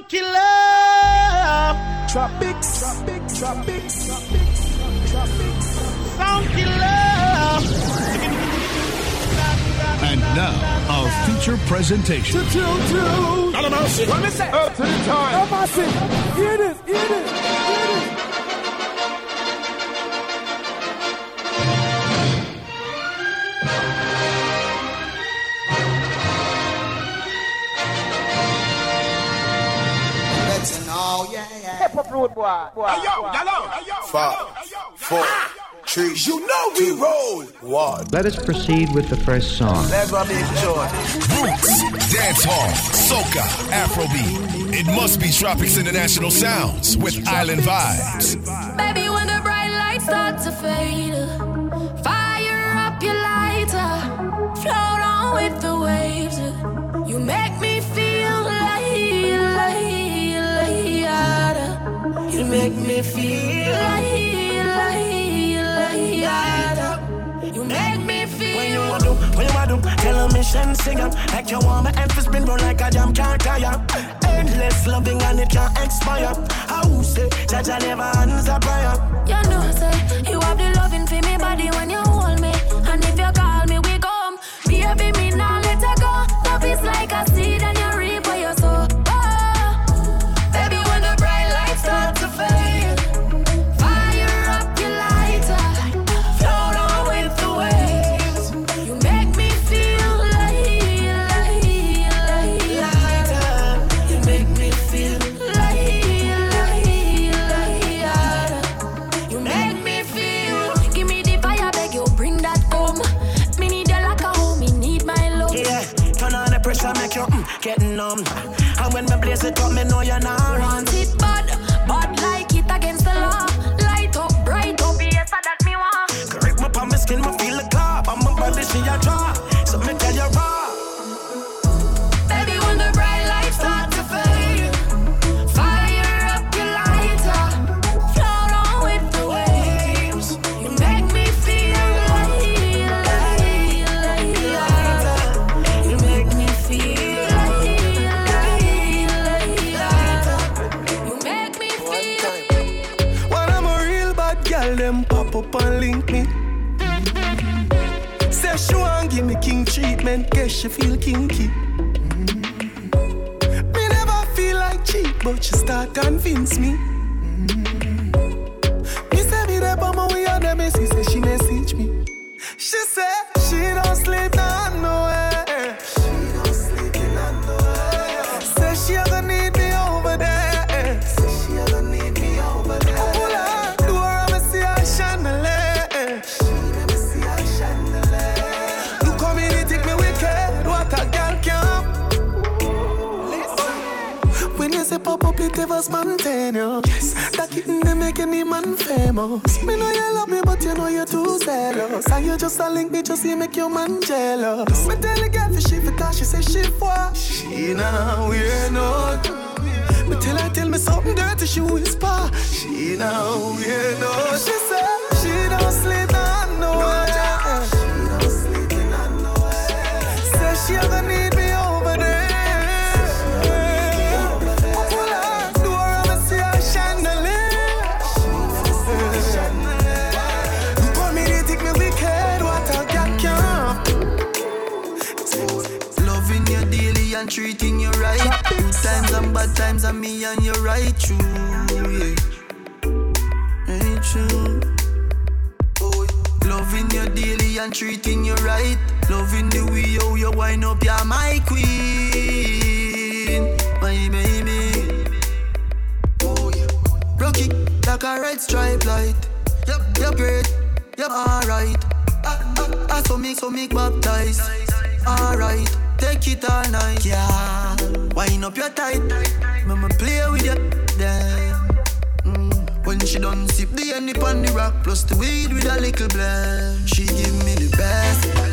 Sound killer. Tropics, tropics, tropics, tropics, tropics. Sound killer. And now, our feature presentation. Alamousy. What me say? Up to the time. Alamousy. Hear this, hear this, hear this. Yeah. Hip hop road boy. boy, Hey, yo, boy. yellow. Five, four, three. You know we roll. One. Let us proceed with the first song. Let's go big joy. Roots, dancehall, soca, Afrobeat. It must be Tropix International Sounds with Island Vibez. Baby, when the bright lights start to fade, You make me feel like, like, like, You make me feel. When you want to, when you want to, tell a mission sing up. Like you want my to spin round like a jam can't tire. Endless loving and it can't expire. How say, Jaja never answer prayer. You know, say, you have the loving for me body when you hold me. And if you call me, we come. Baby, me now let her go. Love is like a seed pressure, make you mm, get numb. And when me blaze it up, me know you're not. Want it bad treatment, guess she feel kinky. Mm. Me never feel like cheap, but she start convince me. Mm. Me say me there, but my way on the messy, say she message me. She say spontaneous. Yes. That kitten they make any man famous. Me know you love me, but you know you're too zealous. And you just a link me, just see make your man jealous. Me tell the girl for she for cause she say she for. She nah wear no. Me tell her tell me something dirty, she whisper. She nah wear no. She say she don't sleep on nowhere. She don't sleep in nowhere. Say she ever need and treating you right. Good times and bad times and me and you right true. Yeah. Ain't true. Loving you daily and treating you right. Loving the way how you wind up, you're my queen, my baby. Oh yeah. Rock it like a red stripe light. Yep, yep, great. Yep, alright. Ah, ah, ah, so make, so make baptize. Alright, take it all night, yeah. Wind up your tight. Mama play with you, damn. Mm. When she done sip the honey on the rock, plus the weed with a little blend. She give me the best.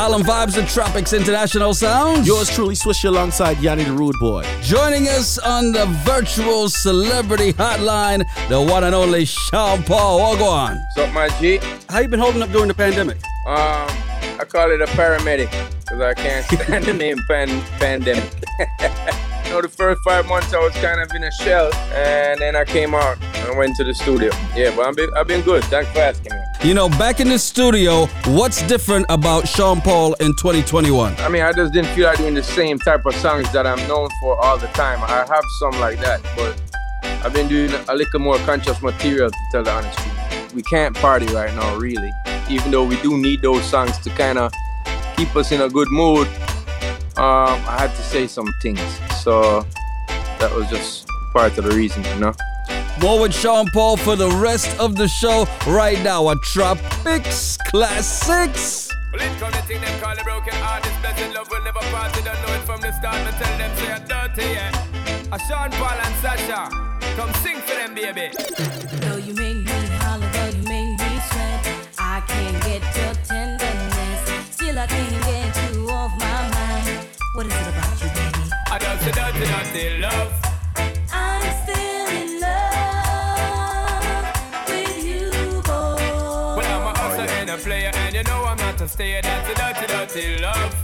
Island Vibez and Tropix International Sounds. Yours truly, Swish alongside Yonni the Rude Boy. Joining us on the virtual celebrity hotline, the one and only Sean Paul. What go? What's up, my G? How you been holding up during the pandemic? Um, I call it a paramedic because I can't stand the name pan- pandemic. you know, the first five months I was kind of in a shell, and then I came out and went to the studio. Yeah, but I've been, I've been good. Thanks for asking me. You know, back in the studio, what's different about Sean Paul in 2021? I mean, I just didn't feel like doing the same type of songs that I'm known for all the time. I have some like that, but I've been doing a little more conscious material to tell the honest truth. We can't party right now, really, even though we do need those songs to kind of keep us in a good mood. Um, I had to say some things, so that was just part of the reason, you know. More with Sean Paul for the rest of the show right now. A Tropix Classics. Well, it come the thing them call the broken artist. Blessed love will never part. They don't know it from the start. Me tell them say I'm dirty, yeah. A Sean Paul and Sasha, come sing for them, baby. Though you make me holler, though you make me sweat, I can't get your tenderness. Still, I can't get What is it about you, baby? I don't say dirty love. I'm still in love with you, boy. Well, I'm a hustler and a player, and you know I'm not a stayer. That's a dirty, dirty love.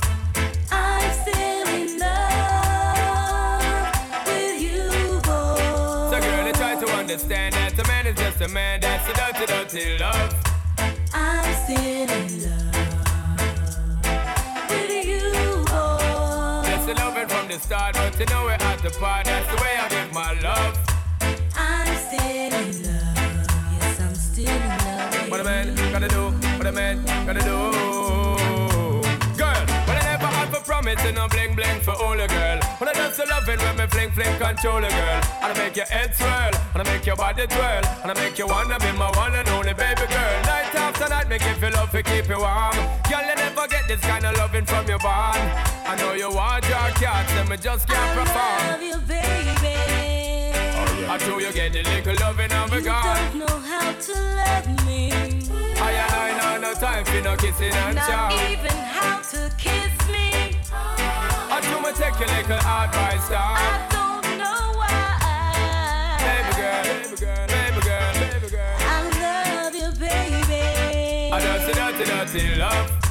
I'm still in love with you, boy. So, girl, they try to understand that a man is just a man. That's a dirty, dirty love. I'm still in love That's the loving from the start, but you know we're at the part. That's the way I give my love. I'm still in love. Yes, I'm still in love. What a man gotta do, what a man gotta do. Girl, but I never had for promise and no bling bling for all a girl. But I just love it when me fling fling control a girl. And I make your head swirl, and I make your body twirl, and I make you wanna be my one and only baby girl. Night after night, make you feel love to keep you warm. Girl, you never get this kind of loving from your bond. I know you want your cat, and me just can't perform. I love you, baby. I know you get the little loving of a You don't know how to love me. I and I know no time for no kissing and Not chow. even how to kiss me. I do me take your little advice down. I don't know why. Baby girl, baby girl, baby girl, baby girl. I love you, baby. I dirty, dirty, dirty love.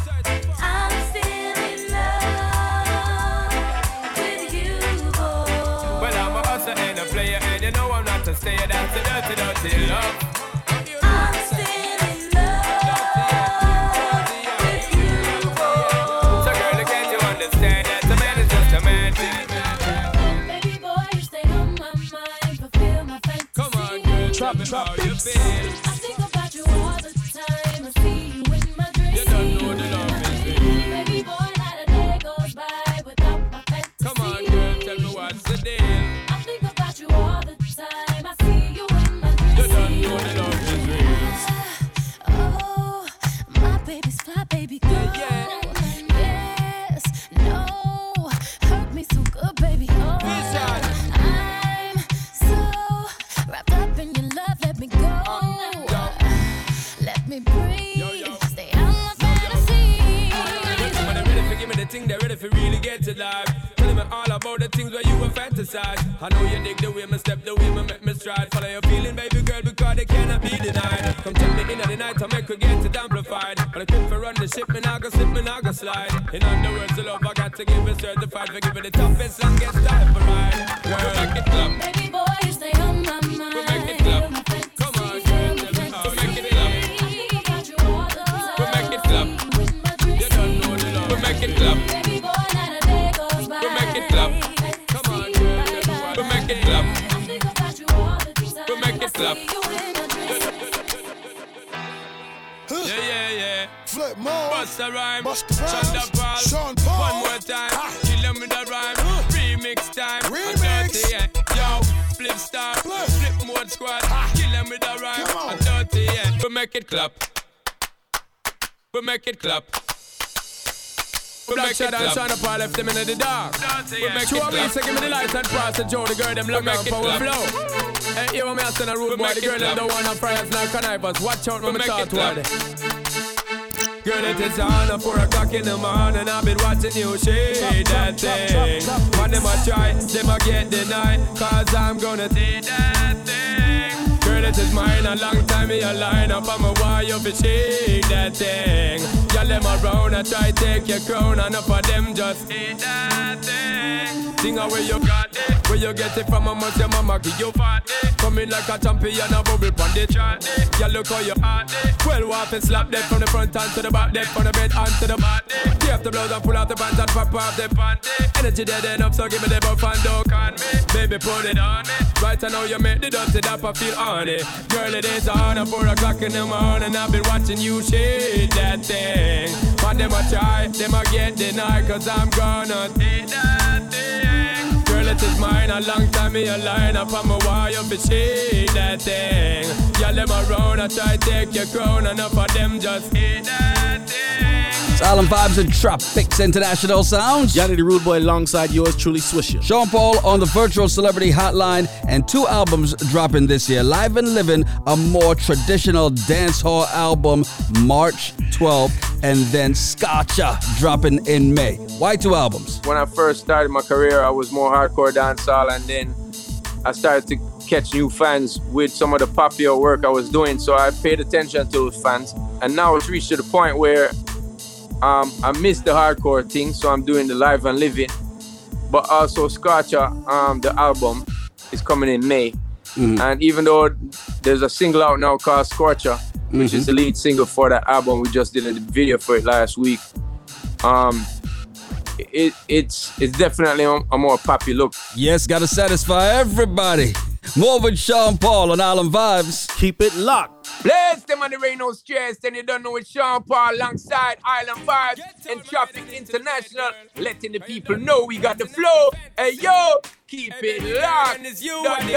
Make it clap. We make it clap. We make it clap. Sean Paul left them in the dark. We make it clap. Two give me the lights and pass and Joe, the girl them look out for we flow. Hey, yo, me a send a rude boy. The girl them don't want no fries, no connivers. Watch out when me make talk it to clap. her. Girl, it is on at 4 o'clock in the morning. I've been watching you shake that thing. When them a try, them a get denied. Cause I'm gonna take that thing. It is mine. A long time me a line up. I'm a wire you fi shake that thing. Y'all them around, I try take your crown. Enough of them just eat that thing. Sing where you got it, where you get it from. How much your mama give you party? Coming like a champion, a bubble pon the chart. Yeah, look how you hot. Well, walk and slap that from the front and to the back, that from the bed and to the body. Take the blouse and pull out the pants and pop off the panty. Energy dead enough, so give me the buff and don't con me. Baby, put it on me. Right, I know you make the dirty up, I feel on it. Girl, it is on at 4 o'clock in the morning. I've been watching you shake that thing. But them a try, them a get denied, cause I'm gonna take that thing girl, it is mine. A long time me a line up on my wire for shake that thing. Y'all them around, I try take your crown. Enough of them just hate that thing. Island Vibez and Tropix International Sounds. Yonni the Rude Boy alongside yours truly, Swisher. Sean Paul on the Virtual Celebrity Hotline and two albums dropping this year. Live and Livin', a more traditional dancehall album, March 12th, and then Scorcha dropping in May. Why two albums? When I first started my career, I was more hardcore dancehall, and then I started to catch new fans with some of the popular work I was doing. So I paid attention to those fans, and now it's reached to the point where um, I miss the hardcore thing, so I'm doing the live and living. But also Scorcha, um, the album, is coming in May. Mm-hmm. And even though there's a single out now called Scorcha, mm-hmm. which is the lead single for that album, we just did a video for it last week. Um, it, it's it's definitely a more poppy look. Yes, gotta satisfy everybody. More with Sean Paul on Island Vibez. Keep it locked. Bless them on the no stress. And you don't know it's Sean Paul alongside Island Vibez and Tropix International. Letting the people know we got the flow. Hey yo, keep it locked. It's you and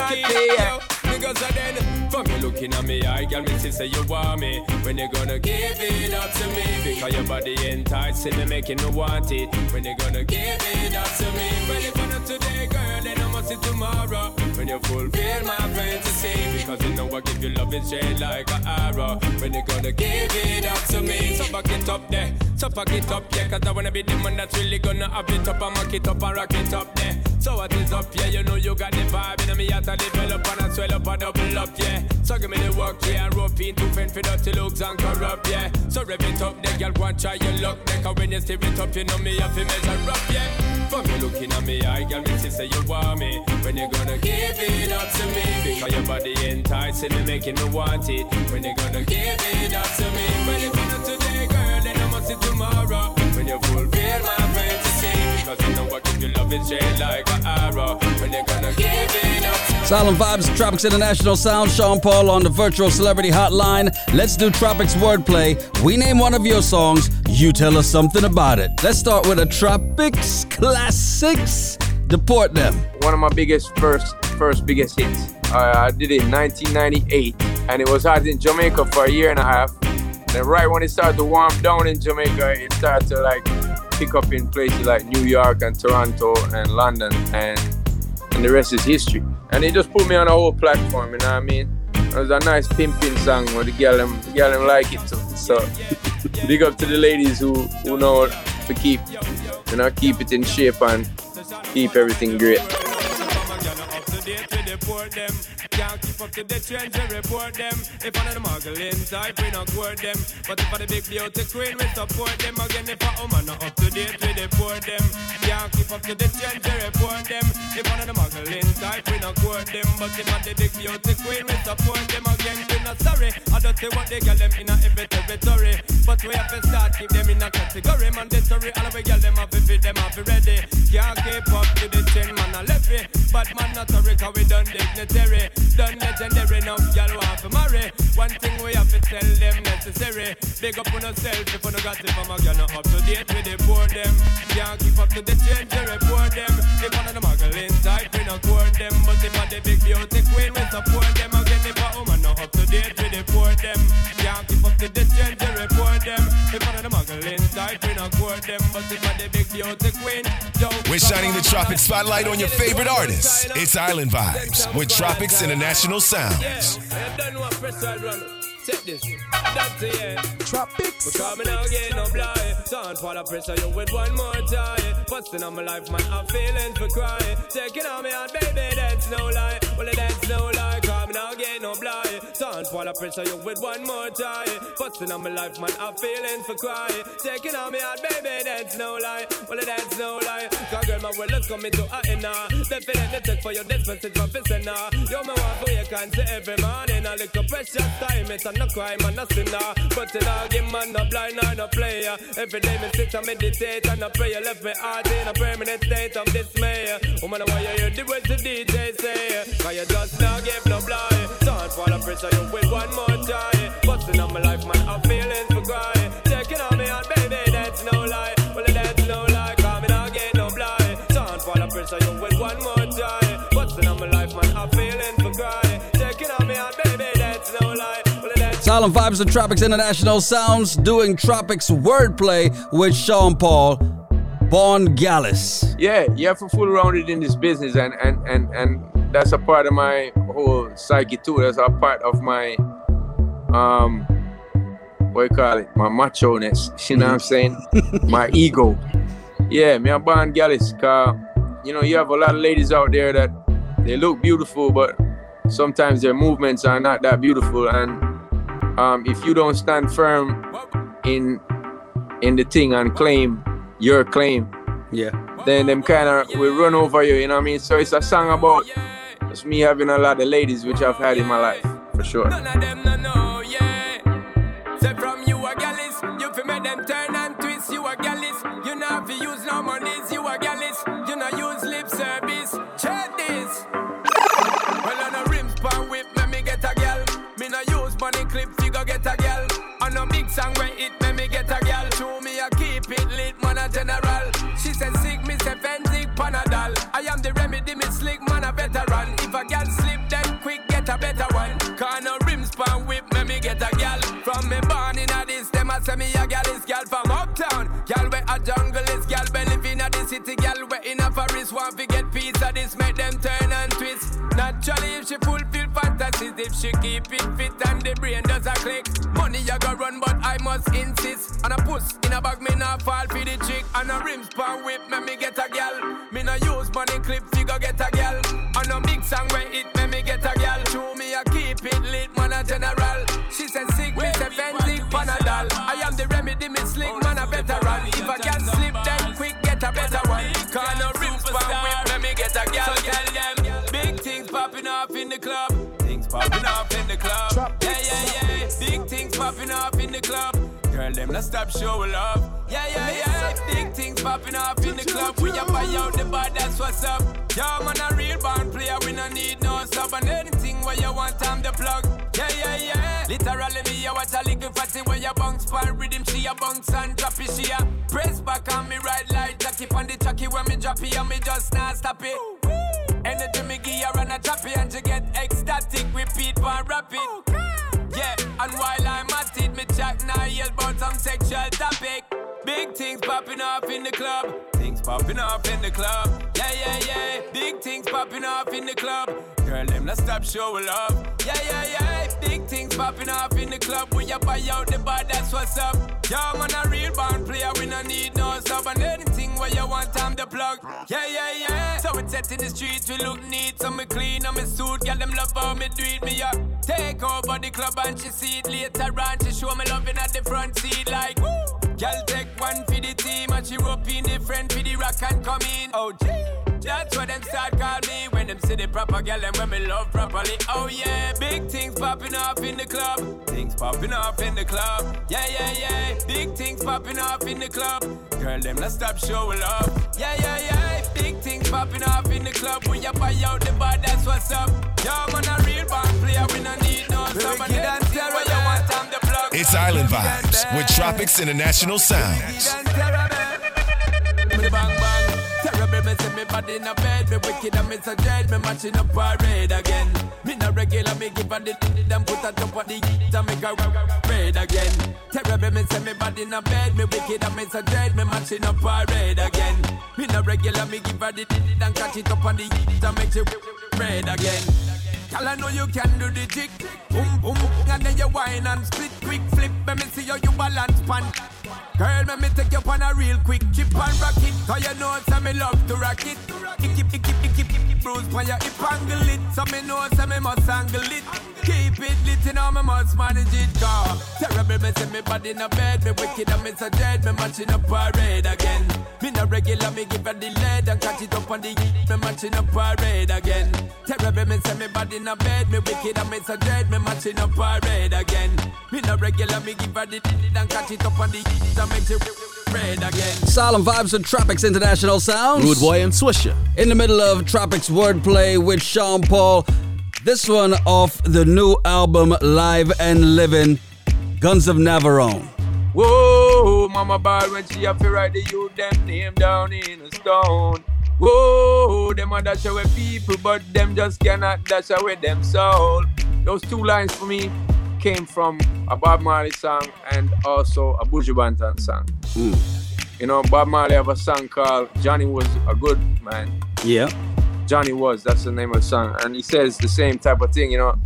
Because of then, from you looking at me, I got me to say you want me. When you gonna give it up to me? Because your body enticing me, making me want it. When you gonna give it up to me? Well, if not today, girl, I see tomorrow. When you fulfill my fantasy. Because you know I give you love and straight like an arrow. When you gonna give it up to me? So back it up there. So back it up, yeah. Cause I wanna be the man that's really gonna have it up and mock it up and rock it up there. So what is up, yeah? You know you got the vibe. And me out to develop and I swell up and double up, yeah. So give me the work, yeah. And rope in to fend for dirty looks and corrupt, yeah. So rev it up, there, girl. Go and try your luck, there. Cause when you steer it up, you know me have to measure up, yeah. For me looking at me, I got me to say you want me. When you gonna give it up to me? Because your body enticing me, making me want it. When you gonna give it up to me? When you gonna today, girl, then I must see tomorrow. When you fulfill my fantasy. Because you know I give you love is straight like an arrow. When you gonna give it up? Island Vibez, Tropix International Sound, Sean Paul on the virtual celebrity hotline. Let's do Tropix wordplay. We name one of your songs, you tell us something about it. Let's start with a Tropix Classics. Deport them. One of my biggest first first biggest hits. Uh, I did it in 1998, and it was hot in Jamaica for a year and a half. And right when it started to warm down in Jamaica, it started to like pick up in places like New York and Toronto and London, and and the rest is history. And it just put me on a whole platform, you know what I mean? It was a nice pimping song where the girl them, the girl them like it too. So big up to the ladies who, who know to keep, you know, keep it in shape and keep everything great keep up to the trends and report them. If one of the muggling type, we not court them. But if I the big beauty queen, we support them. Again, if a woman not up to date, we deport them. Can't keep up to the trends and report them. If one of the muggling type, we not court them. But if I the big beauty queen, we support them. Again, we not sorry. I don't say what they get them in a every territory. But we have to start keep them in a category. Mandatory, all of we get them to fit them have ready. Can't keep up to the trend, man, I left it. But man, not sorry, cause we done dignitary. Done legendary, enough y'all want to marry. One thing we have to tell them necessary. Big up on yourself if you no got it from a girl not up to date with the poor them. Can't keep up to the change, you report them. If one of the muggling type, we not court them. But if I the big beauty queen, we support them. Again, if a woman not up to date with the poor them. Can't keep up to the change, you report them. If one of the muggling type, we not court them. But if I the big beauty queen, yo. We're shining the tropic spotlight on your favorite artists. It's Island Vibez with Tropix International Sounds. Check this. That's the end. Tropics. But coming out again, no blind. Don't fall pressure you with one more time. Busting on my life, man, I'm feeling for crying. Taking on me out, baby, that's no lie. Well, that's no lie. Coming out again, no blind. Don't fall pressure you with one more time. Busting on my life, man, I'm feeling for crying. Taking on me out, baby, that's no lie. Well, that's no lie. Cause girl, my world is coming to a now. Definitely take for your dispensage from now. You're my one for you can see every morning. A little precious time, it's a no crime and a sinner. But in all game, man, no blind or no player. Every day, me sit and meditate and I pray. Left me heart in a permanent state of dismay. Woman, why you hear the words the DJ say? Cause you just now give no blind. Don't fall pressure you with one more time. Busting on my life, man, I'm feeling for crying. Taking on me out, baby, that's no lie. Well, that's no lie. Coming out, get no blind. Don't fall a pressure you with one more time. Busting on my life, man, I'm feeling for crying. Taking on me out, baby, that's no lie. Island Vibez and Tropix International Sounds doing Tropix wordplay with Sean Paul. Born Gallus. Yeah, you have to fool around it in this business, and and and and that's a part of my whole psyche too. That's a part of my um, what you call it, my macho ness. You know what I'm saying? my ego. Yeah, me a born Gallus. Cause you know you have a lot of ladies out there that they look beautiful, but sometimes their movements are not that beautiful, and um, if you don't stand firm in in the thing and claim your claim, yeah, then them kind of will run over you. You know what I mean? So it's a song about just me having a lot of ladies, which I've had in my life for sure. A general. She said sick, me say Phensic Panadol. I am the remedy, me slick man a veteran. If a gal slip, then quick get a better one. Can no rims pan whip, me me get a gal. From me born in a this, them a say me a gal is gal from uptown. Gal where a jungle is gal, be live in a the city. Gal where in a forest want fi get piece of this, make them turn and twist. Naturally, if she fantasies, if she keep it fit and the brain does a click. Money you go run, but I must insist. On a puss in a bag, me not fall for the chick. On a rims pan whip, me me get a gal. Me no use money clip, figure get a gal. On a big song where it me me get a gal. Show me a keep it lit, man a general. She said sick, me say Phensic Panadol. I am the remedy, me slick, man a veteran. If I can popping off in the club. Girl, them not stop showing love. Yeah, yeah, yeah. Big things popping off in the club. We a buy out the bar, that's what's up. Yeah, man, a real band player. We no need no sub and anything where you want, I'm the plug. Yeah, yeah, yeah. Literally, me, I watch a little fatty where you bounce pan rhythm. She a bounce and drop it. She a press back on me right like Jackie on the chucky when me drop it and me just not stop it. Energy me give her and a choppy and she get ecstatic. Repeat one rapid. Oh, yeah, and while topic. Big things popping off in the club. Popping off in the club. Yeah, yeah, yeah. Big things popping off in the club. Girl, them not stop showing love. Yeah, yeah, yeah. Big things popping off in the club. When you buy out the bar, that's what's up. Yeah, man, a real band player. We no need no sub and anything where you want, I'm the plug. Yeah, yeah, yeah. So we set in the streets, we look neat, so me clean on me suit. Girl, them love how me do it, me up. Take over the club and she see it later on. She show me loving at the front seat like. Woo! Girl, take one for the team and she rope in the friend for the rock and come in. Oh, gee. That's what them start call me when them see the proper girl and when me love properly. Oh yeah, big things popping off in the club. Things popping off in the club. Yeah, yeah, yeah. Big things popping off in the club. Girl, them not stop showing up. Yeah, yeah, yeah. Big things popping off in the club. When you buy out the bar, that's what's up. Yeah, man, a real band player. We no need no summer. Anything where you want, I'm the plug. It's Island Vibez with Tropix International Sounds. Terrible, me see me body in a bed. Me wicked and me so dread. Me matching up again. Me no regular, me give put top of the and make her red again. Terrible, me see me body in a bed. Me wicked and me so dread. Me matching up again. Me no regular, me give catch it up on the and make red again. Girl, I know you can do the jig. Boom, boom, boom and then you whine and split quick flip. Let me see how you balance pan. Girl, let me take you on a real quick chip and rock it. Cause you know say me love to rock it. Keep, keep, keep, keep, bruise when you hip angle it. So me know say me must angle it. Keep it lit, you know me must manage it. Cause terrible, me see me body in a bed. Me wicked and me so dead. Me matching up parade again. Me no regular, me give her the lead and catch it up on the Me matching up parade again. Terrible, me see me body in a bed. Me wicked and me so dead. Me matching up parade again. Me no regular, me give her the lead and catch it up on the that makes it red again. Solemn vibes and Tropix International Sounds. Rude Boy and Swisher. In the middle of Tropix wordplay with Sean Paul. This one off the new album Live and Livin', Guns of Navarone. Whoa, mama ball when she have to write the youth them name down in a stone. Whoa, them a dash away people, but them just cannot dash away them soul. Those two lines for me came from a Bob Marley song and also a Buju Banton song. You know, Bob Marley have a song called Johnny Was a Good Man. Yeah. Johnny Was, that's the name of the song. And he says the same type of thing, you know.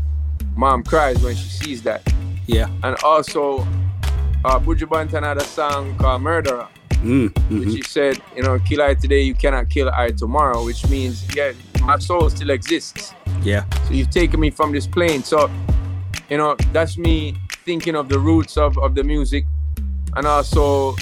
Mom cries when she sees that. Yeah. And also, uh, Buju Banton had a song called Murderer, Mm, which he said, you know, kill I today, you cannot kill I tomorrow, which means, yeah, my soul still exists. Yeah. So you've taken me from this plane. So, you know, that's me thinking of the roots of, of the music and also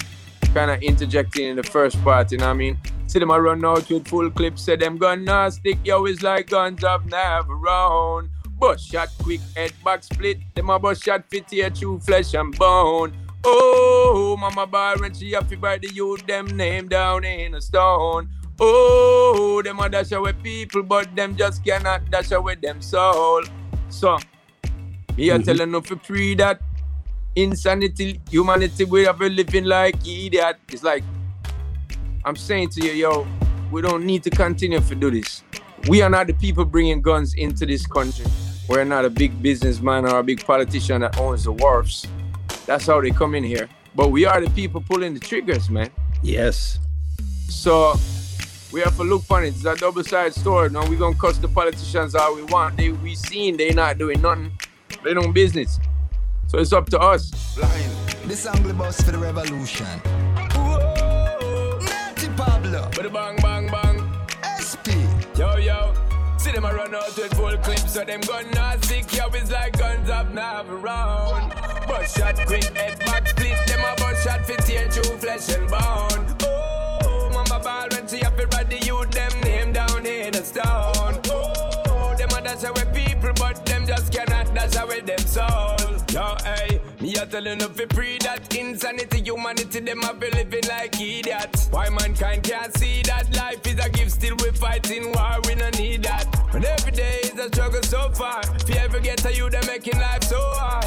kind of interjecting in the first part, you know what I mean? See them a run out with full clips, say them gonna stick, yo, it's like guns of Navarone. Bus shot quick, head back split, them a bus shot fit here through flesh and bone. Oh, mama bar when she to write the youth them name down in a stone. Oh, them a dash away people, but them just cannot dash away them soul. So, me a mm-hmm. tell enough to pre that insanity, humanity, we have a living like idiot. It's like, I'm saying to you, yo, we don't need to continue to do this. We are not the people bringing guns into this country. We're not a big businessman or a big politician that owns the wharfs. That's how they come in here. But we are the people pulling the triggers, man. Yes. So we have to look on it. It's a double-sided story. Now we gonna cuss the politicians all we want. They we seen they not doing nothing. They don't business. So it's up to us. Blind. This angle bus for the revolution. Natty Pablo. But bang bang bang. SP. Yo yo. See them a run out with full clips, so them gun not sick. Yo, it's like guns up now around. Bus shot quick, head back split. Them a bus shot fit tear through flesh and bone. Oh, mama ball when she have to ride the youth, them name down in a stone. Dash away them soul. Yo, hey, me a tell you no fi free that insanity, humanity, them a be living like idiots. Why mankind can't see that life is a gift, still we fighting war, we no need that. But every day is a struggle so far. If you ever get to you, they making life so hard.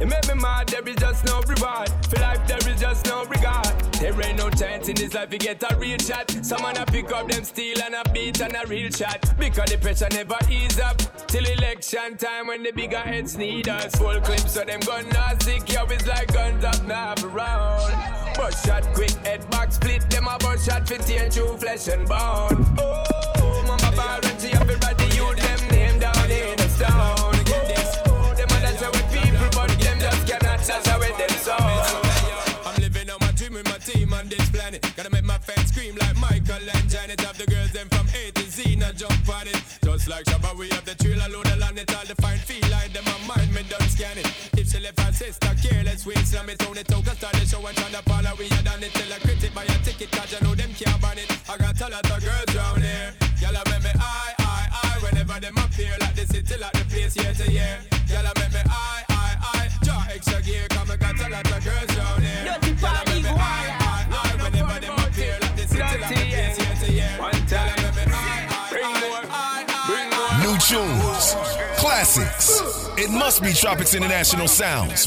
It make me mad, there is just no reward. For life, there is just no regard. There ain't no chance in this life, you get a real shot. Someone a pick up them steel and a beat and a real shot. Because the pressure never ease up. Till election time when the bigger heads need us. Full clips so them gun sick, yo, it's like guns up now around. Bus shot quick, head back split, them a bus shot fit tear through flesh and bone. Oh, mama bar and have it right, cannot dash away them soul. I'm living on my dream with my team on this planet. Gotta make my fans scream like Michael and Janet. Have the girls them from A to Z, now jump on it. Just like Shabba, we have the trailer load of land. It all the fine feel like them, my mind, me done scan it. If she left her sister careless, we slam it on it out. Start the show and try to follow. We had done it till I critic buy a ticket, cause you know them can't ban it. I got a lot of girls round here. Y'all make me I, I, I. Whenever them appear like the city, like the place year to year. Y'all classics. It must be Tropix International Sounds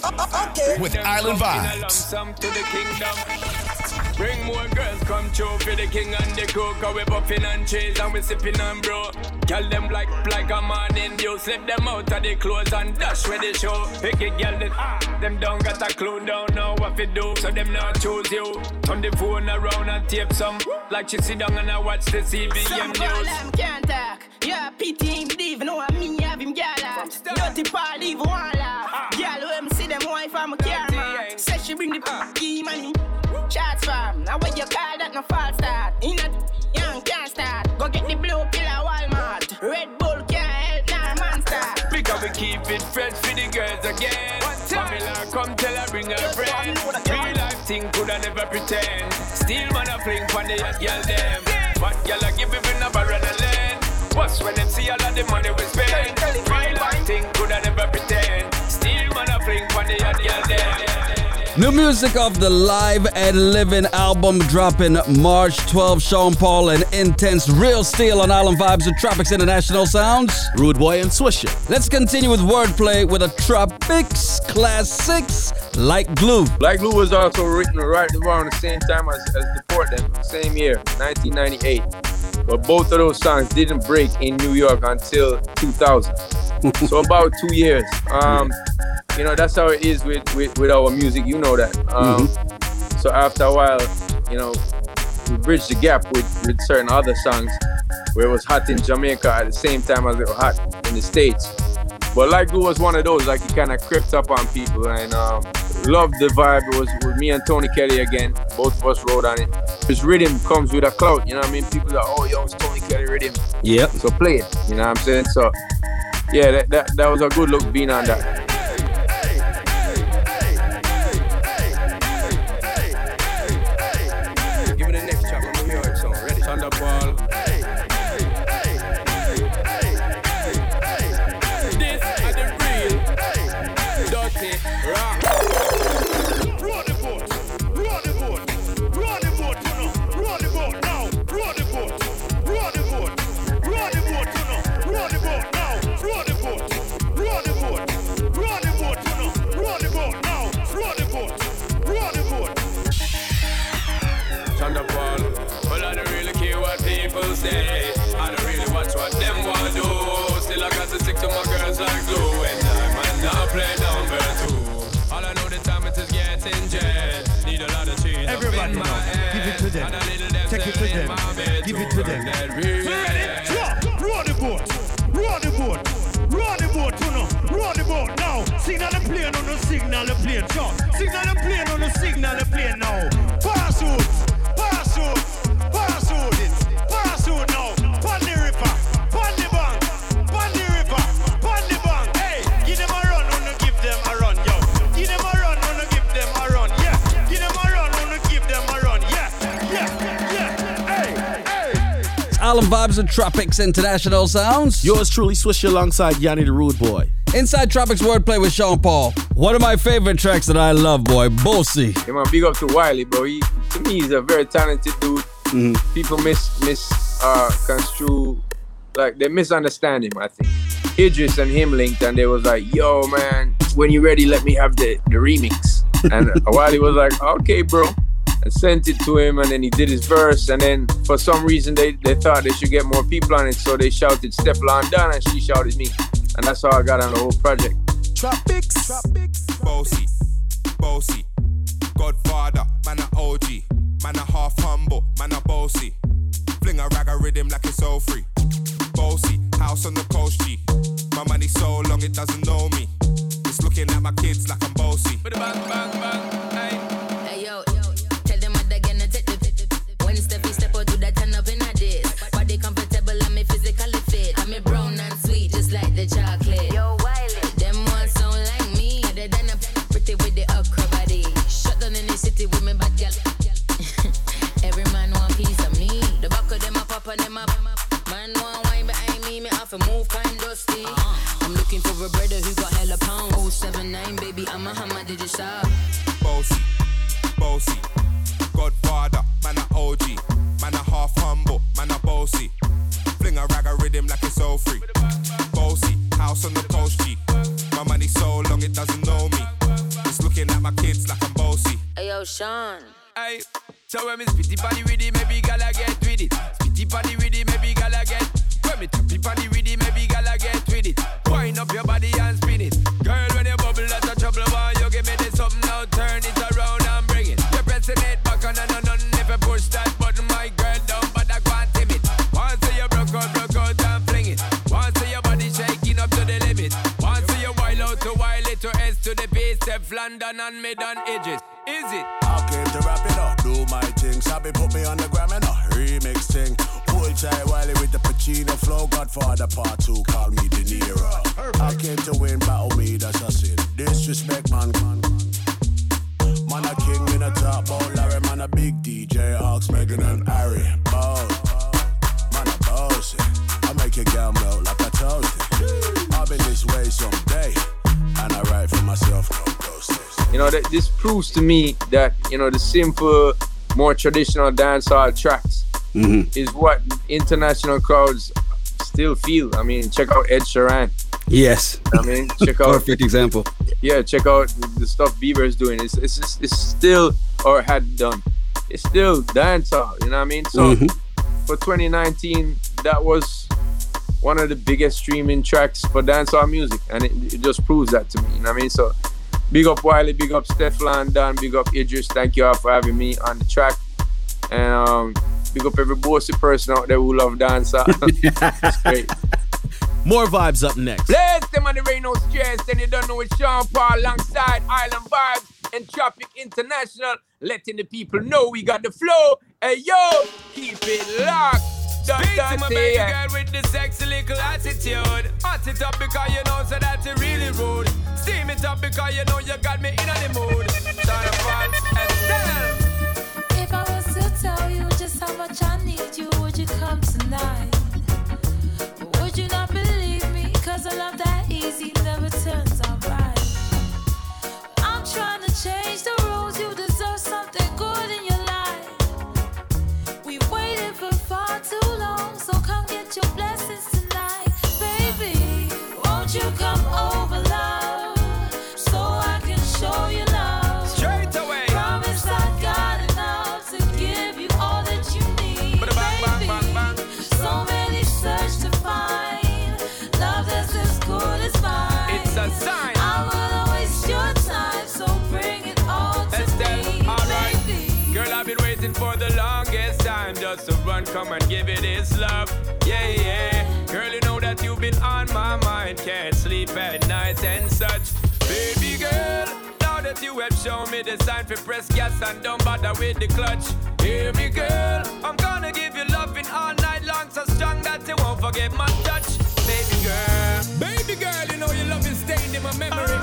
with Island Vibez. Some to the kingdom. Bring more girls come through for the king and the crew. Cause we buffing and cheese and we sipping and bro. Girl them like like a morning dew. Slip them out of the clothes and dash with the show. Pick it girl that ah, them don't got a clue, don't know what to do. So them not choose you. Turn the phone around and tape some. Like she sit down and I watch the CBM Some call news. them can't talk. Yeah, pity him, believe no I me have him gal Paul leave Walla. Girl, who see them wife from a camera. Say she bring the uh. p***y money. Charts fam, Now what you call that no false start? In a young can't start. Go get the blue pill at Walmart. Red Bull can't help nor man start. Because we keep it fresh for the girls again. Pamela come tell her bring her friend. Real life thing coulda never pretend. Still man a fling for the hot girl them. Hot girl a give it in a barrel a lead. What's when them see all of the money we spend? Real life thing coulda never pretend. Still man a fling for the hot girl them. New music off the Live and Livin' album dropping March 12. Sean Paul and Intense Real Steel on Island Vibez and Tropix International Sounds. Rude Boy and Swisher. Let's continue with wordplay with a Tropix Classics Like Glue. Like Glue was also written right around the same time as, as Deport Them, same year, 1998. But both of those songs didn't break in New York until 2000. so about two years. Um, you know, that's how it is with, with, with our music. You know that. Um, So after a while, you know, we bridged the gap with, with certain other songs where it was hot in Jamaica at the same time as it was hot in the States. But Like Glue was one of those, like it kind of crept up on people and um, loved the vibe. It was with me and Tony Kelly again. Both of us wrote on it. This rhythm comes with a clout, you know what I mean? People are, oh, yo, it's Tony Kelly rhythm. yeah So play it, you know what I'm saying? So, yeah, that, that, that was a good look being on that. Signal the plane. Drop. Signal the plane on the signal the plane now. Parachute. Parachute. Parachute it. Parachute now. Pon the river. Pon the bank. Pon the river. Pon the bank. Hey, give them a run. Wanna give them a run, yo. Give them a run. Wanna give them a run. Yeah. Give them a run. Wanna give them a run. Yeah. Yeah. Yeah. Hey. Hey. Island Vibez and Tropix International Sounds. Yours truly, Swisher alongside Yonni the Rude Boy. Inside Tropix Wordplay with Sean Paul. One of my favorite tracks that I love, boy. Bossy. Yeah, man, big up to Wiley, bro. He, to me, he's a very talented dude. People miss miss uh, construe, like they misunderstand him. I think Idris and him linked, and they was like, "Yo, man, when you ready, let me have the the remix." And Wiley was like, "Okay, bro." And sent it to him, and then he did his verse. And then for some reason, they, they thought they should get more people on it, so they shouted Stefflon Don, and she shouted me, and that's how I got on the whole project. Tropics. Bossy, bossy, Godfather, man a OG, man a half humble, man a bossy. Fling a rag a rhythm like it's all free. Bossy, house on the coast G. My money so long it doesn't know me. It's looking at my kids like I'm bossy. Bang, bang, bang. Hey. Hey yo, to me that, you know, the simple, more traditional dancehall tracks Mhm. is what international crowds still feel. I mean, check out Ed Sheeran. Yes. I mean, check out Perfect example. yeah, check out the stuff Bieber is doing. It's it's it's, it's still or had done. It's still dancehall. You know what I mean? So Mhm. for 2019, that was one of the biggest streaming tracks for dancehall music, and it, it just proves that to me. You know what I mean? So big up Wiley, big up Stefflon Don, big up Idris. Thank you all for having me on the track, and um, big up every bossy person out there who love dancehall. it's great. More vibes up next. Bless them on the rain, no stress. And you don't know it's Sean Paul alongside Island Vibez and Tropix International. Letting the people know we got the flow. Hey yo, keep it locked. Dun, Speak dun, to my say baby girl with the sexy little attitude. Hot it up because you know so that you really rude. Steam it up because you know you got me in the mood. Turn up on Estelle. If I was to tell you just how much I need you, would you come tonight? Would you not believe me? Cause a love that easy come and give it this love. Yeah, yeah. Girl, you know that you've been on my mind. Can't sleep at night and such. Baby girl, now that you have shown me the sign for press gas and don't bother with the clutch. Hear me, girl. I'm gonna give you loving all night long, so strong that you won't forget my touch. Baby girl, baby girl, you know your love is stained in my memory.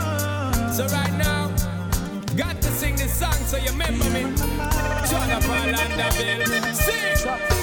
So right now, Got to sing this song so you remember me. John up Orlando Sing.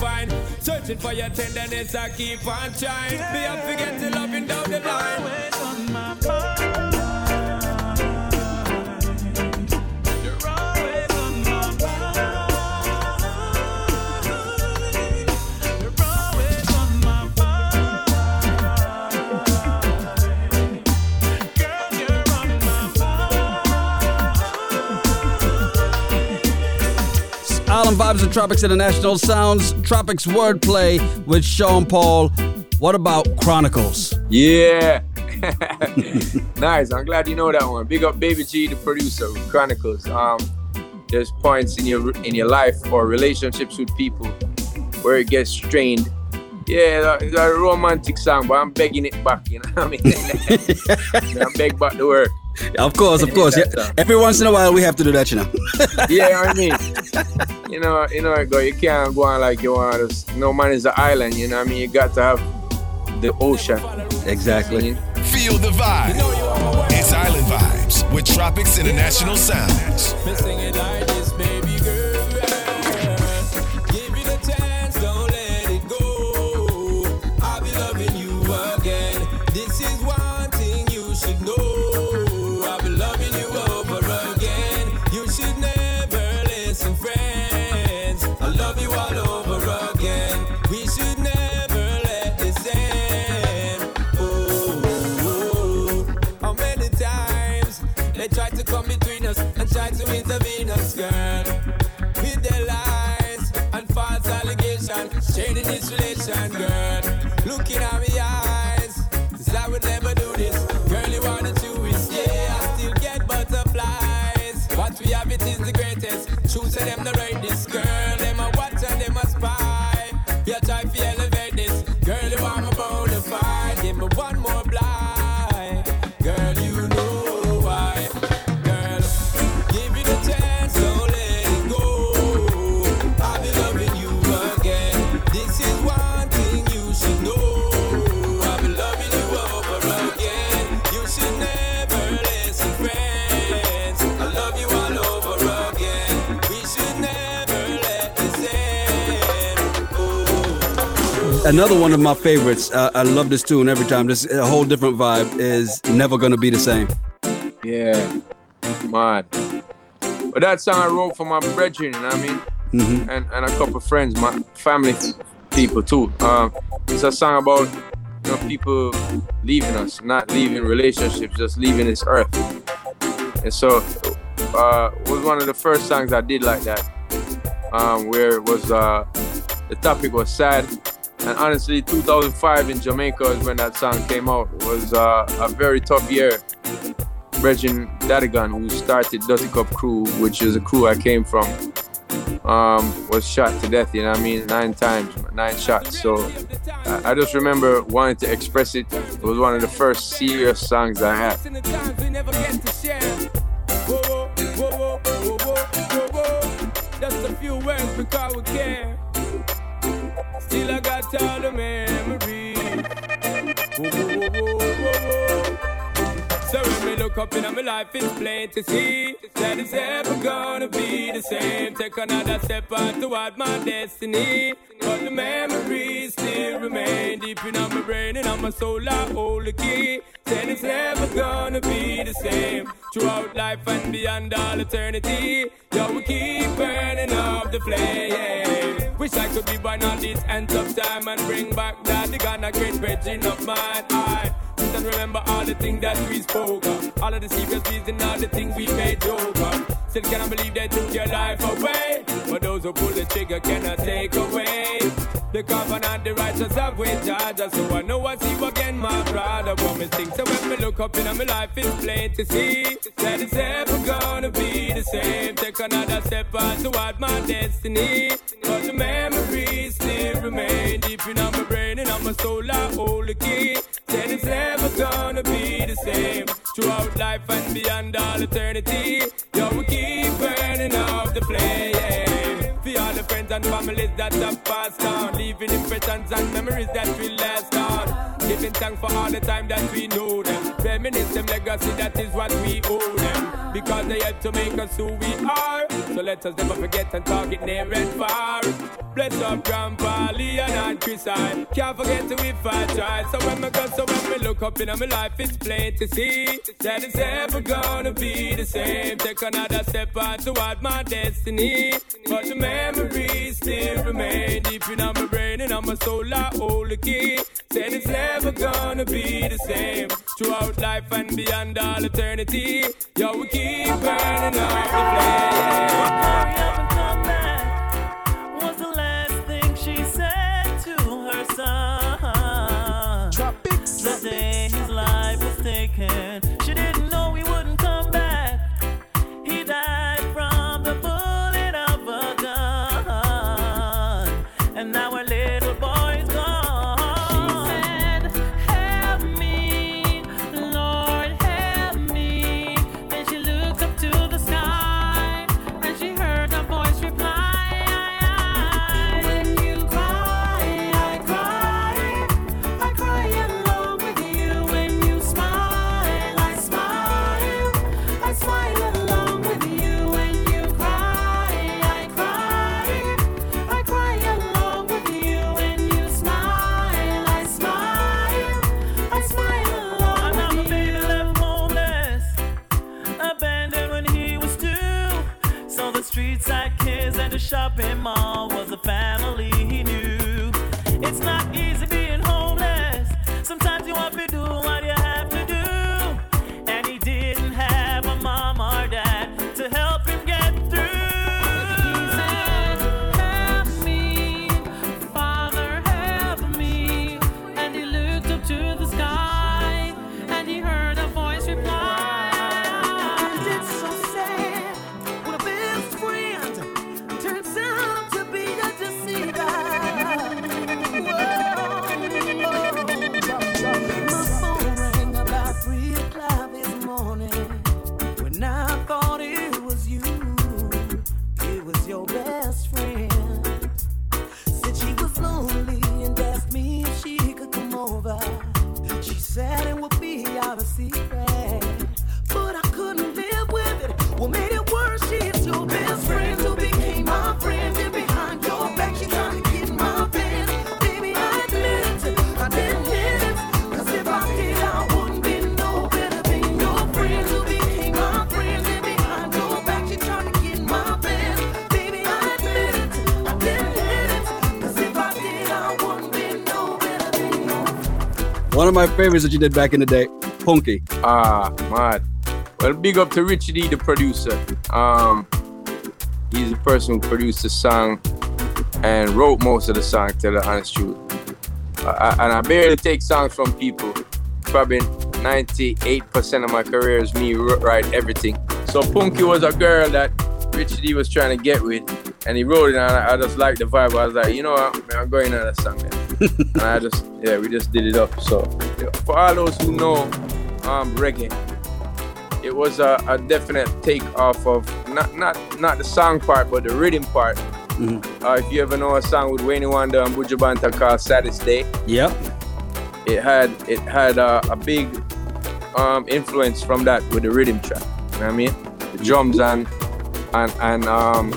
Fine. Searching for your tenderness, I keep on trying. Me, I forget to loving down the line. Tropix International Sounds, Tropix Wordplay with Sean Paul. What about Chronicles? Yeah. nice. I'm glad you know that one. Big up Baby G, the producer of Chronicles. Um, there's points in your in your life or relationships with people where it gets strained. Yeah, it's a romantic song, but I'm begging it back. You know what I mean? I'm beg back the work. Of course, of course. Yeah. Every once in a while, we have to do that, you know. yeah, I mean, you know, you know, go. You can't go on like you want. to- No man is an island. You know, what I mean, you got to have the ocean. Exactly. Feel the vibe. It's Island Vibez with Tropix International Sounds. Girl? Another one of my favorites. Uh, I love this tune every time. This a whole different vibe is never gonna be the same. Yeah, mad. But that song I wrote for my brethren, you know what I mean? Mhm. And, and a couple friends, my family people too. Um, it's a song about you know people leaving us, not leaving relationships, just leaving this earth. And so, uh, it was one of the first songs I did like that, um, where it was uh, the topic was sad. And honestly, 2005 in Jamaica is when that song came out. It was uh, a very tough year. Regin Dadigan, who started Dutty Cup Crew, which is a crew I came from, um, was shot to death. You know what I mean? Nine times, nine shots. So I, just remember wanting to express it. It was one of the first serious songs I had. a few words because we care. Still I got all the memories. Whoa, whoa, whoa, whoa, whoa. So when we look up in my life, it's plain to see that it's ever gonna be the same. Take another step on toward my destiny. But the memories still remain deep in my brain and on my soul. I hold the key. Said it's never gonna be the same. Throughout life and beyond all eternity. Yo, we keep burning up the flame. Wish I could be by on this end of time and bring back that the Ghana great virgin of mine. I sit and remember all the things that we spoke of. All of the secret and all the things we made joke of. Still cannot believe they took your life away. But those who pull the trigger cannot take away. The covenant, the righteous have with just So I know I see you again, my brother. What me think. So when me look up in my life, it's plain to see that it's ever gonna be the same. Take another step on toward my destiny. But the memories still remain deep in my brain and on my soul. I hold the key. Said it's never gonna be the same. Throughout life and beyond all eternity. Yo, we keep burning up the flame. For all the friends and families that have passed on. Leaving impressions and memories that will last on. Giving thanks for all the time that we know them. Reminisce legacy, that is what we owe them. Because they helped to make us who we are. So let us never forget and target near and far. Bless up Grandpa, Leon and Chris, I can't forget to if I try. So when me go, so when me look up in my life, it's plain to see that it's ever gonna be the same. Take another step on toward my destiny. But the memories still remain deep in my brain and on my soul. I hold the key. Said it's never gonna be the same. Throughout life and beyond all eternity. Yo, we keep burning up the flame. My favorites that you did back in the day, Punky. Ah, mad. Well, big up to Richie D, the producer. Um, he's the person who produced the song and wrote most of the song, tell the honest truth. I- and I barely take songs from people. Probably 98% of my career is me write everything. So Punky was a girl that Richie D was trying to get with, and he wrote it, and I, I just liked the vibe. I was like, you know what, man, I'm going on that song, man. and I just, yeah, we just did it up. So for all those who know um, reggae, it was a, a definite take off of not not not the song part, but the rhythm part. Uh, if you ever know a song with Wayne Wonder and Buju Banton called "Saddest Day," Yep. it had it had a, a big um, influence from that with the rhythm track. You know what I mean? The drums and and and um,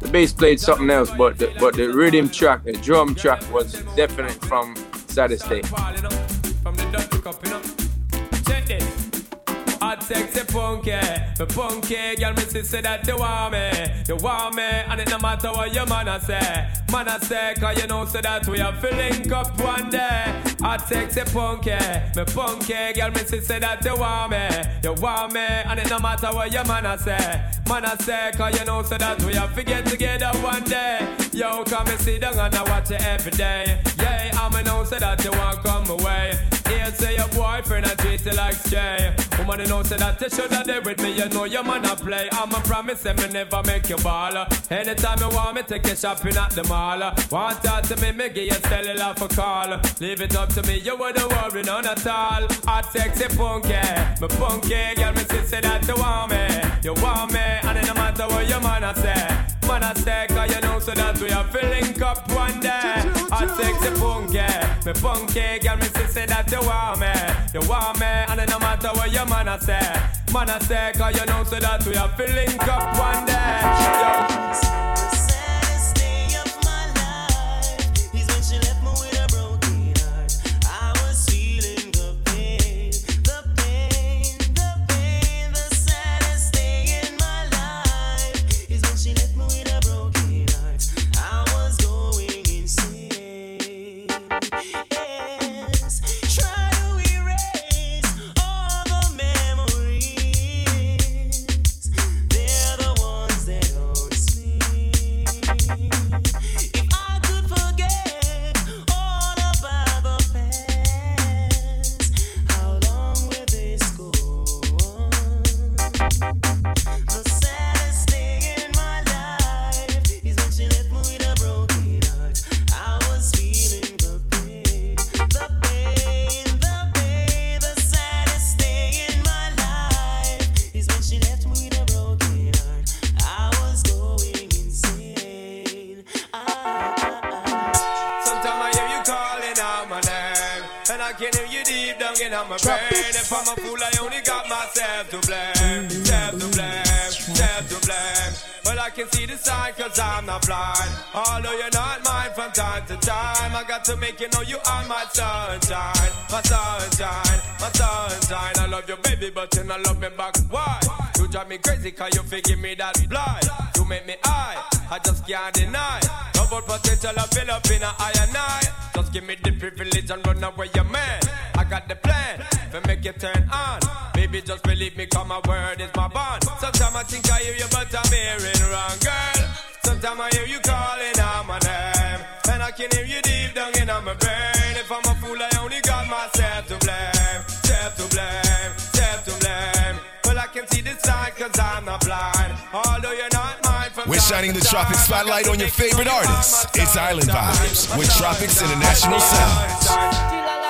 the bass played something else, but the, but the rhythm track, the drum track was definite from "Saddest Day." Cup, you know. Check this. Hot sexy punky, the punky girl, me say that you want me, you want me, and it no matter what your man a say, man a say, cause you know say that we are filling up one day. Hot sexy punky, me punky girl, me say that you want me, you want me, and it no matter what your man a say, man a say, cause you know say that we are get together one day. Yo, come and sit down and I watch it every day. Yeah, I'ma know say that you want come away. Here say your boyfriend I treat you like stray. Woman, you know say that you shoulda there with me. You know your man a play. I'ma promise him me never make you ball. Anytime you want me, take you shopping at the mall. Want talk to me, me give you cellular for call. Leave it up to me, you wouldn't worry none at all. Hot sexy punky, me punky girl, me say that you want me, you want me, and it no matter what your man a say. Man a say, cause you know so that we are filling up one day. Hot sexy punky, me punky girl, me say that you want me, you want me, and no matter what your man a say. Man a say, cause you know so that we are filling up one day. Yo. I can see the sign cause I'm not blind. Although you're not mine from time to time, I got to make you know you are my sunshine, my sunshine, my sunshine. I love you, baby, but you not love me back. Why? You drive me crazy cause you figure me that blind. You make me high, I just can't deny. Double potential, I fill up in a eye and eye. Just give me the privilege and run away, your man. I got the plan to make you turn on. Baby, just believe me, cause my word is my bond. Sometimes I think I hear you, but I'm hearing wrong, girl. Sometimes I hear you calling out my name. And I can hear you deep down in my brain. If I'm a fool, I only got myself to blame. Self to blame, self to blame. Well, I can see the sign, cause I'm not blind. Although you're not mine from We're shining the Tropix Spotlight on your favorite artists. It's Island Vibez with Tropix International Sounds.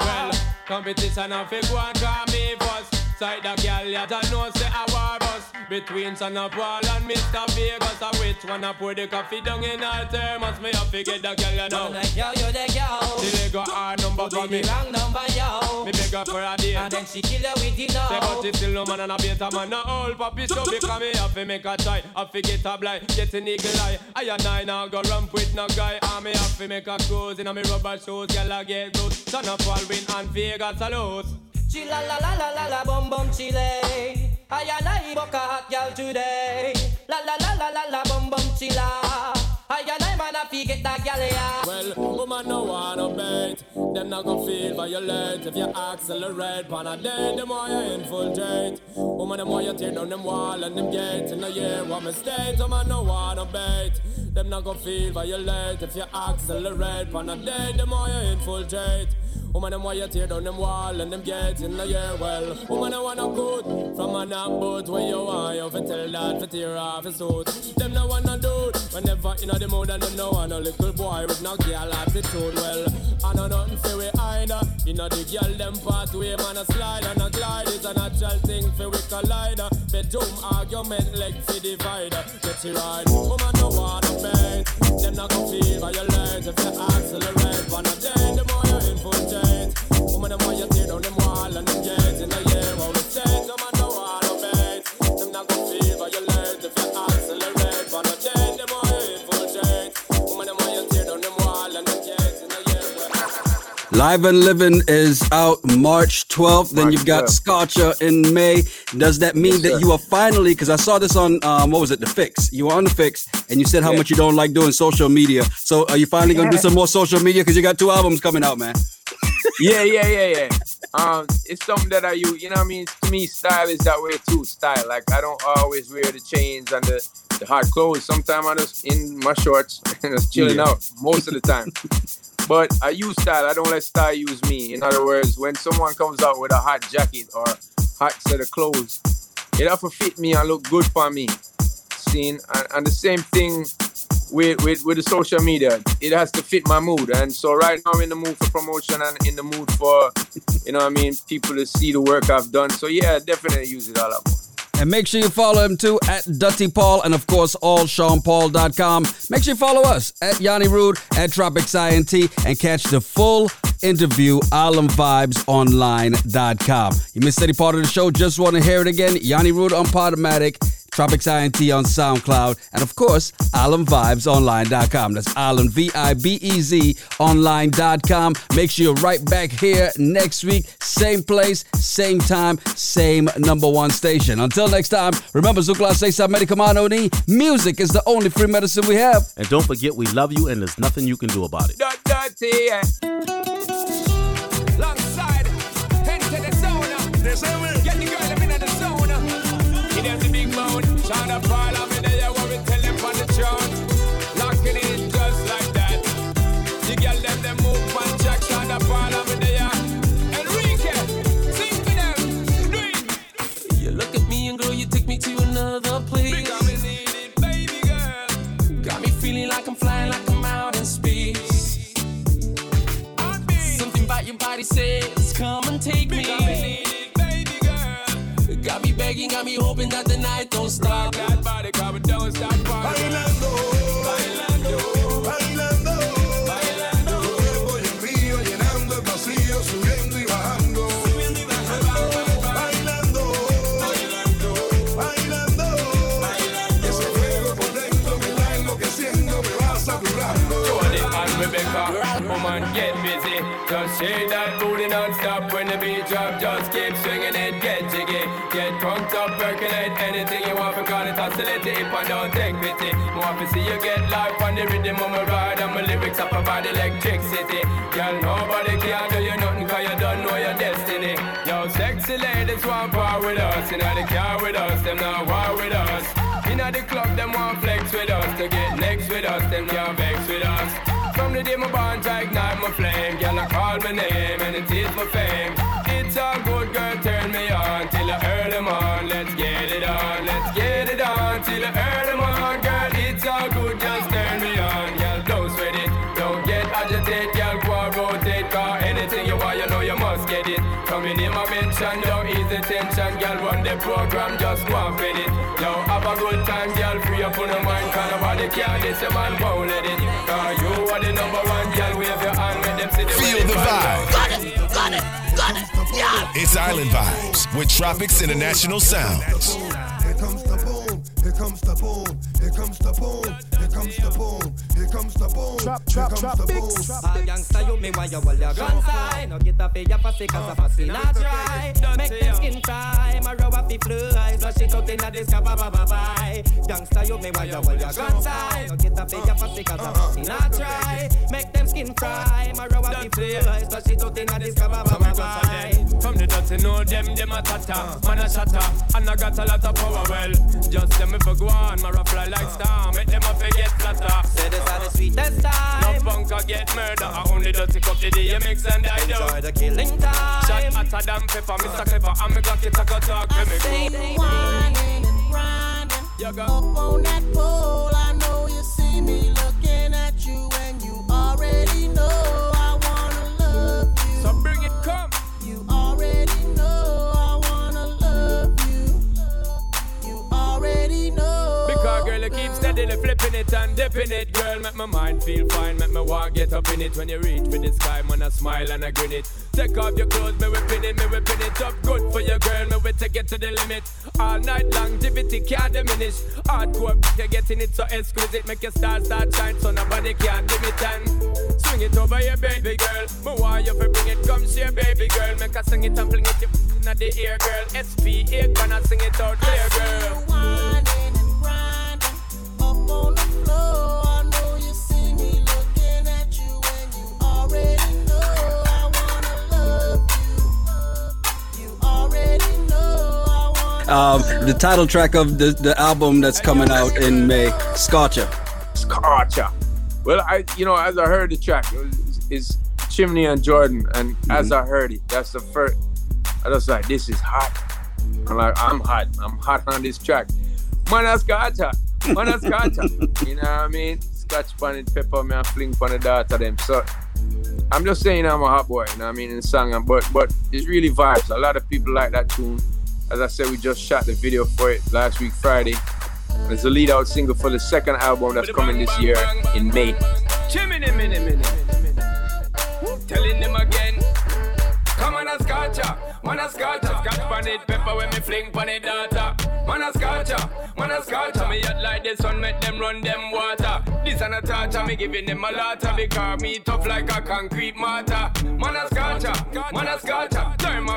Well, competition and fi go and call me first. Sight the girl, yeah, I know say I war bus between Sean a Paul and Mr. Vegas. I which one I pour the coffee down in our thermos. Me have to get the girl, you know. The girl, you the girl. The leg got our number for me. the wrong number, yo. Me beg her for a date. And then she kill her with it now. Say but it still no man and a beta man no old puppy so because me have to make a try. Have to get a blind, get an eagle eye. I and I now go ramp with no guy. I me have to make a cruise in a me rubber shoes. Girl I get good. Sean a Paul win and Vegas a lose. Chilla la la la la la bum bum chile. I and I book a hot girl today. La la la la la la bum bum chilla. I and I man a fi get that Well, woman no wanna bait. Them not gonna feel violent if you accelerate. Pan a day, the more you infiltrate. Woman, the more you tear down them wall and them gates. In a year, what mistake? Woman no wanna bait. Them not gonna feel violent if you accelerate. Pan a day, the more you infiltrate. Woman, them why you tear down them wall and them get in the year well. Woman, I wanna good from an boat where you want you fi tell that fi tear off his suit. Them no wanna do whenever in the mood and them no want a little boy with no girl attitude. Well, I know nothing fi we either. You know the girl them pathway man a slide and a glide is a natural thing fi we collide. Bedroom argument leg fi divide. Get you right. Woman, no wanna bend. Them not gonna feel violent if you accelerate. Wanna day the more you infiltrate. Woman, them why you tear down them wall and them Live and Livin' is out March 12th. Then you've got Scorcha in May. Does that mean that you are finally, because I saw this on, um, what was it, The Fix? You were on The Fix and you said how Yeah. much you don't like doing social media. So are you finally going to do some more social media? Because you got two albums coming out, man. yeah, yeah, yeah, yeah. Um, it's something that I use. You know what I mean? To me, style is that way too. Style. Like I don't always wear the chains and the, the hard clothes. Sometimes I'm just in my shorts and just chilling Yeah. out most of the time. But I use style. I don't let style use me. In other words, when someone comes out with a hot jacket or hot set of clothes, it have to fit me and look good for me. Seen and, and the same thing with, with with the social media. It has to fit my mood. And so right now I'm in the mood for promotion and in the mood for you know I mean, people to see the work I've done. So yeah, definitely use it all up. And make sure you follow him too at Dutty Paul and of course allseanpaul.com. Make sure you follow us at Yonni Rude at Tropix INT and catch the full interview islandvibezonline.com. You missed any part of the show, just want to hear it again? Yonni Rude on Podomatic, Tropix INT on SoundCloud, and of course, islandvibezonline.com. That's Island, V I B E Z, online.com. Make sure you're right back here next week, same place, same time, same number one station. Until next time, remember, Zukla Sesa Medicamano Ni, music is the only free medicine we have. And don't forget, we love you and there's nothing you can do about it. Dirty, dirty, yeah. Longside, enter the zone. Up got me hoping that the night don't stop. That body, come and don't stop. Bailando, bailando, bailando, bailando. Tu cuerpo y el mío llenando el vacío, subiendo y bajando. Bailando, bailando, bailando. Ese fuego por dentro me va enloqueciendo, me va saturando. Jody and Rebecca, woman, get busy. Just shake that booty non-stop when the beat drop. Just keep swinging it, get jiggy. Crunked up, percolate anything you want. Because it oscillate if I don't take pity. More to see you get life on the rhythm of my ride. And my lyrics up about electricity. Girl, nobody can do you nothing cause you don't know your destiny. Yo, sexy ladies want part with us. In the car with us, them not war with us. In the club, them want flex with us. To get next with us, them can't vex with us. From the day my bond, I ignite my flame. Girl, I call my name and it is my fame. It's a good girl, turn me on till I earn them on. Let's get it on, let's get it on till I earn them on. Girl, it's all good, just turn me on. Girl, don't sweat it, don't get agitated. Girl, go and rotate, cause anything you want, you know you must get it. From your name I mention, don't ease the tension. program, just go and fit it. Yo, have a good time, girl, free up on your mind, cause nobody can this, your man won't let it. Cause you are the number one, girl, wave your hand, make them see the Feel the vibe. Got. It's Island Vibez with Tropix International Sounds. Here comes the boom. Here comes the boom. Here comes the boom. Here comes the boom. Here comes the boom. Trap, trap, trap, Bix. All gangsta you me why you hold your gun side No get up in your pussy cause a pussy not dry Make them skin fry My row up the fly Flush it out in a disco bye bye bye. Bye Gangsta you me why you hold your gun side No get up in your pussy cause a pussy uh-huh. not dry Make them skin fry My row up the fly Flush it out in a disco bye bye bye. bye From the dirty know them, them a tata uh-huh. Man a shatter, and I got a lot of power well. Just them if I go on, my fly like star Make them a forget flatter. Say this are the sweetest time No punk a get murder. I only dirty cup the DMX and I do Enjoy the killing time. Shot hotter than pepper, Mr. Clever. And me got it, I got talk, let me. Stay go whining and grinding. Up on that pole. You steadily flipping it and dipping it. Girl, make my mind feel fine, make me walk, get up in it. When you reach for the sky, man, I smile and I grin it. Take off your clothes, me whipping it, me whipping it up. Good for your girl, me we take it to the limit. All night longevity can't diminish. Hardcore, you're getting it so exquisite. Make your stars start shine so nobody can dim it and swing it over your baby girl. Me want you to bring it, come share, baby girl. Make her sing it and fling it in the ear, girl. SP, it gonna sing it out there, girl. Um, the title track of the, the album that's coming out in May, Scorcha. Scorcha. Well, I you know as I heard the track, it was, it's Chimney and Jordan, and as I heard it, that's the first. I was like, this is hot. I'm like, I'm hot. I'm hot on this track. Man, a Scorcha. Man, a Scorcha. you know what I mean? Scotch pan and pepper, me and fling pan the daughter them. So I'm just saying I'm a hot boy. You know what I mean? In the song, but but it's really vibes. A lot of people like that tune. As I said, we just shot the video for it last week Friday. It's the lead out single for the second album that's coming this year in May. Telling them again. Come on, man scotch pan it, pepper when me fling pan it data. Man man me like the sun, make them run them water. This a me giving them a because me tough like a concrete mortar. Man man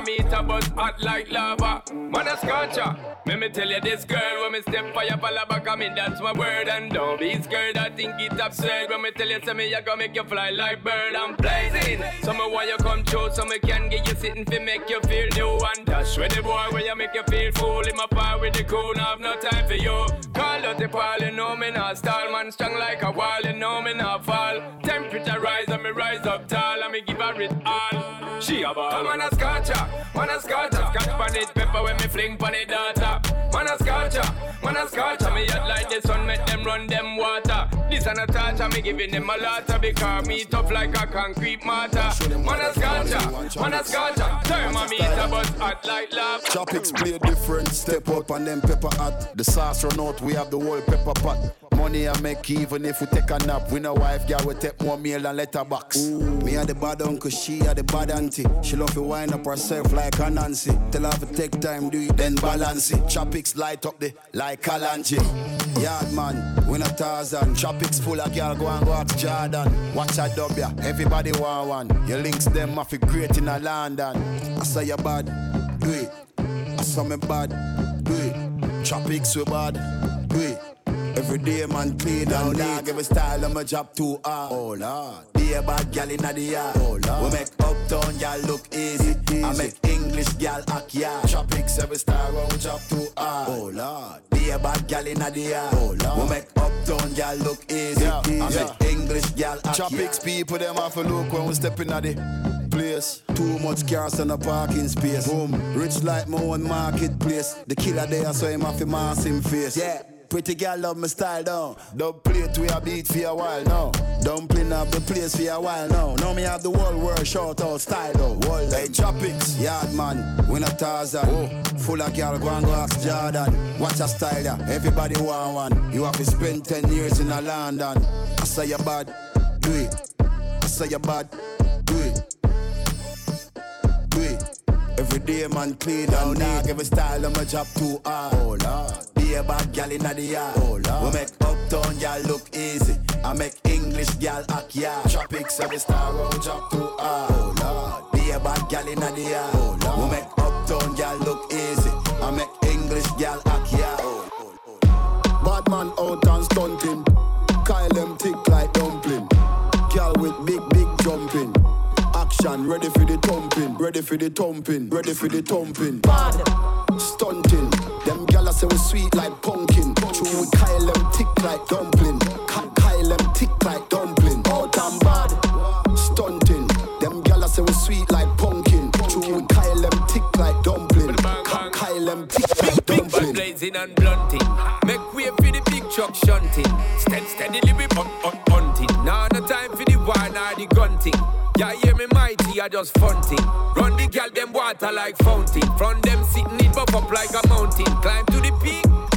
thermometer buzz hot like lava. Man a scorcha, let me tell you this girl when me step fire fall back on me, that's my word and don't be scared. I think it's absurd when me tell you say me I gonna make you fly like bird. I'm blazing, so me want you come true, so me can get you sitting fi make you feel new and dash with the boy where you make you feel fool. In my power with the cool, now have no time for you. Call out the pal, you know me not stall, man strong like a wall, you know me not fall. Temperature rise and me rise up tall, and me give her it all. Come on a scorcha, man a scorcha, scotch pan it, pepper when me fling pan it data. Man a scorcha, man a scorcha, me hot like the sun, make them run them water. This and a touch, and me giving them a lot of because me tough like a concrete mortar. Man a scorcha, man a scorcha, thermometer but hot like lava. Tropix play different, step up and then pepper hot. The sauce run out, we have the whole pepper pot. Money I make even if we take a nap. We no wife, girl, we take more meal and letterbox. Me and the bad uncle, she had the bad auntie. She love to wind up herself like a Nancy. Tell her to take time, do it, then balance it. Tropix light up the like Kalanji. Yard man, win a thousand. Tropix full of girl, go and go ask Jordan. Watch a dub ya, everybody want one. Your links them off great in a London. I say you bad, do it. I saw me bad, do it. Tropix we bad, do it. Every day man clean and dog Every style my job too hard. Oh lord. Be a bad gal inna the yard. Oh lord. We make uptown gal look easy, I make English gal act yard. Tropix every style of my job too hard. Oh lord. Be a bad gal inna the yard. Oh lord. We make uptown gal look easy, I make English gal act Tropix people them have a look when we step inna the place. Too much cars on a parking space. Boom, rich like my own marketplace. The killer there, so him have to mass him face. Yeah. Pretty girl love my style down. Don't play it we a beat for a while now. Dumpling up the place for a while now. Now me have the whole world shout out style though. World hey, tropix, yard man, we not Tarzan. Oh. Full of girl, go and go ask Jordan. Watch a style yeah, everybody want one. You have to spend 10 years in a London. I say you bad, do it. I say you bad, do it. Do it. Every day man clean and neat. Every style of my job too hard. Oh lord. Be a bad gal in the yard. Oh lord. We make uptown gal look easy. I make English gal act yard. Tropix every star road job too hard. Oh lord. Be a gal in the yard. Oh lord. We make uptown gal look easy. I make English gal act yard. Oh, bad man out and stunting. Kyle them thick like dumpling. Gal with big, big jumping. Action, ready for the thumping, ready for the thumping, ready for the thumping. Bad, stunting. Them gala say we sweet like pumpkin. True, with Kyle them thick like dumpling. Ka- Kyle them thick like dumpling. All and bad, stunting. Them gala say we're sweet like pumpkin. True, with Kyle them thick like dumpling. Ka- Kyle them thick like Big bad blazing and blunting. Make way for the big truck shunting. Steady, steadily we up, up, hunting. Now no time for the wine or the gunting. Yeah, hear me mighty, I just funting. Run the gal them water like fountain. From them sitting it buff up like a mountain. Climb to the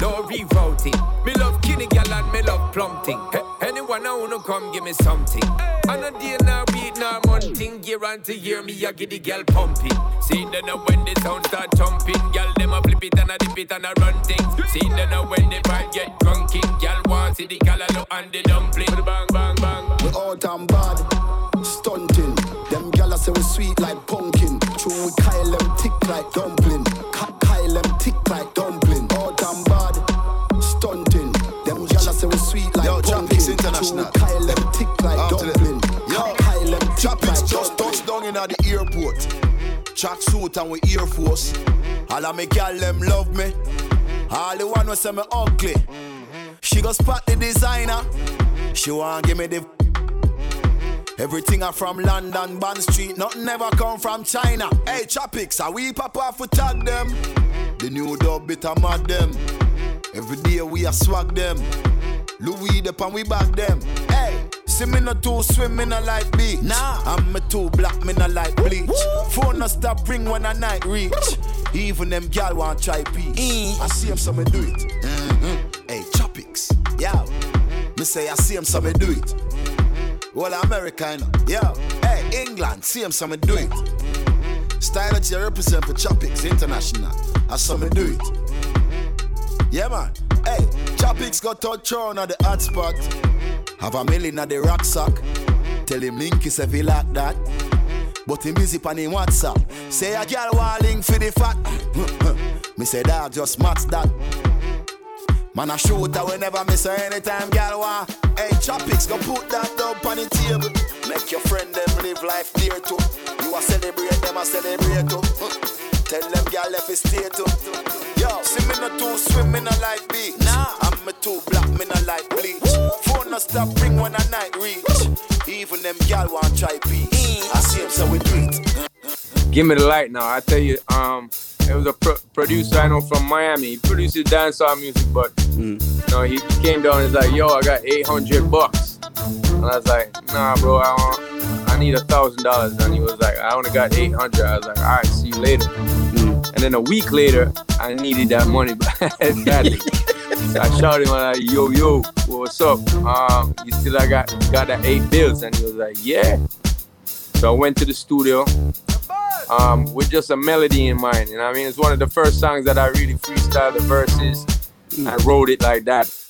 no rerouting. Me love kinny gal and me love plumping. Hey, anyone I wanna come give me something. On a day now beat now monthing. Year on to year me I get the gal pumping. See then now when the sound start jumping, gal them a flip it and a dip it and a run things. See then now when the vibe get drunking, gal want see the gal a look and the dumpling. Bang bang bang. We out and bad, stunting. Them gala say we sweet like pumpkin. True, we Kyle them thick like dumpling. Kyle them thick like dumpling. At the airport. Track suit and we Air Force. All of me gal them love me. All the one who say me ugly. She go spot the designer. She want give me the Everything I from London, Bond Street, nothing ever come from China. Hey, Tropix, are we off we tag them? The new dub bit a mad them. Every day we a swag them. Louis the pan we back them. Hey, see me no too swim me no like beach. Nah, I'm me too black me no like bleach. Phone no stop ring when a night reach. Even them gal want try peace. I see 'em so me do it. Mhm. Hey, Tropix, yeah. Me say I see 'em so me do it. Well, America, you know. Yo, hey, England, see 'em so me do it. Style that you represent for Tropix International. I saw me do it. Yeah, man. Hey, Tropix got touch on at the hot spot. Have a million at the rucksack. Tell him link is if he like that. But him busy pan him WhatsApp. Say a girl want link for the fat. me say dog just match that. Man a shooter whenever me say anytime girl want. Hey, Tropix go put that down on the table. Make your friend them live life dear too. You a celebrate them a celebrate too. Tell them girl if it stay too. Yo, see me no too swim me no like beach. Nah, I'm me too black me no like bleach. Phone no stop ring when a night reach. Even them girl want try peace. I see him so we do it. Give me the light now. I tell you, um, it was a pro- producer I know from Miami. He produces dancehall music, but you know, he came down and was like, "Yo, I got 800 bucks," and I was like, "Nah, bro, I want, I need a thousand dollars." And he was like, "I only got 800." I was like, "All right, see you later." And then a week later, I needed that money badly. so I shouted him like, "Yo, yo, what's up? Um, you still I got got that eight bills?" And he was like, "Yeah." So I went to the studio um, with just a melody in mind. You know I mean? It's one of the first songs that I really freestyle the verses I wrote it like that.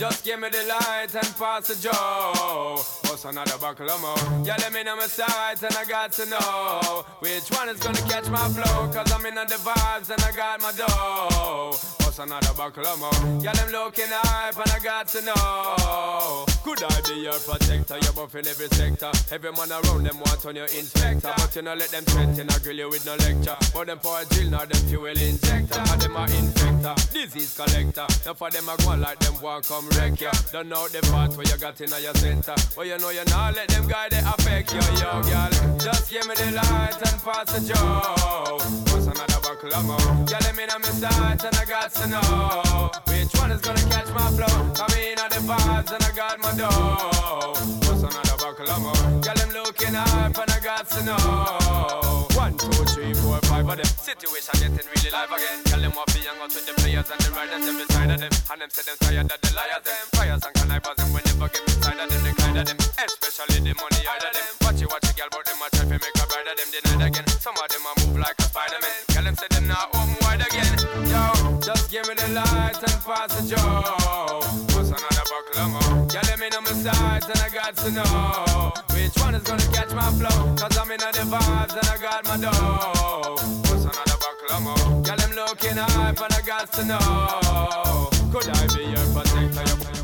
Just give me the light and pass the joe. What's another buckle of more? Yeah, let me know my sides and I got to know which one is gonna catch my flow. Cause I'm in the vibes and I got my dough. What's another buckle of more? Yeah, them looking hype and I got to know Could I be your protector? You're buff in every sector. Every man around them want on your inspector. But you know let them threaten, I grill you with no lecture. But them for a drill, now them fuel injector. And them a infector, disease collector. Now for them a go like them walk come wreck ya. Don't know the part where you got in your center. But you know you not let them guy they affect you, yo, girl. Just give me the light and pass the joe. What's another buckle of more? Girl, let me know my sight and I got to know which one is gonna catch my flow. Come in at the vibes and I got my dough. What's another buckle of more? Girl, I'm looking up and I got to know. One, two, three, four, five of them. Situation getting really live again. Girl, them want to hang out with the players and the riders them beside of them. And them say them tired of the liars them. Fires and connivers them when never get inside of them. They kind of them, especially the money out of them. Watch it, watch it, girl, but them a try to make a bride of them denied again. Some of them a move like a Spider-Man. Girl, them say them not home wide again. Yo, just give me the light and pass the joe. What's another buckle of more? Girl, let me know my sides and I got to know which one is gonna catch my flow. Cause I'm in the vibes and I got my dough. What's another more? Girl, I'm looking hype and I got to know. Could I be your protector?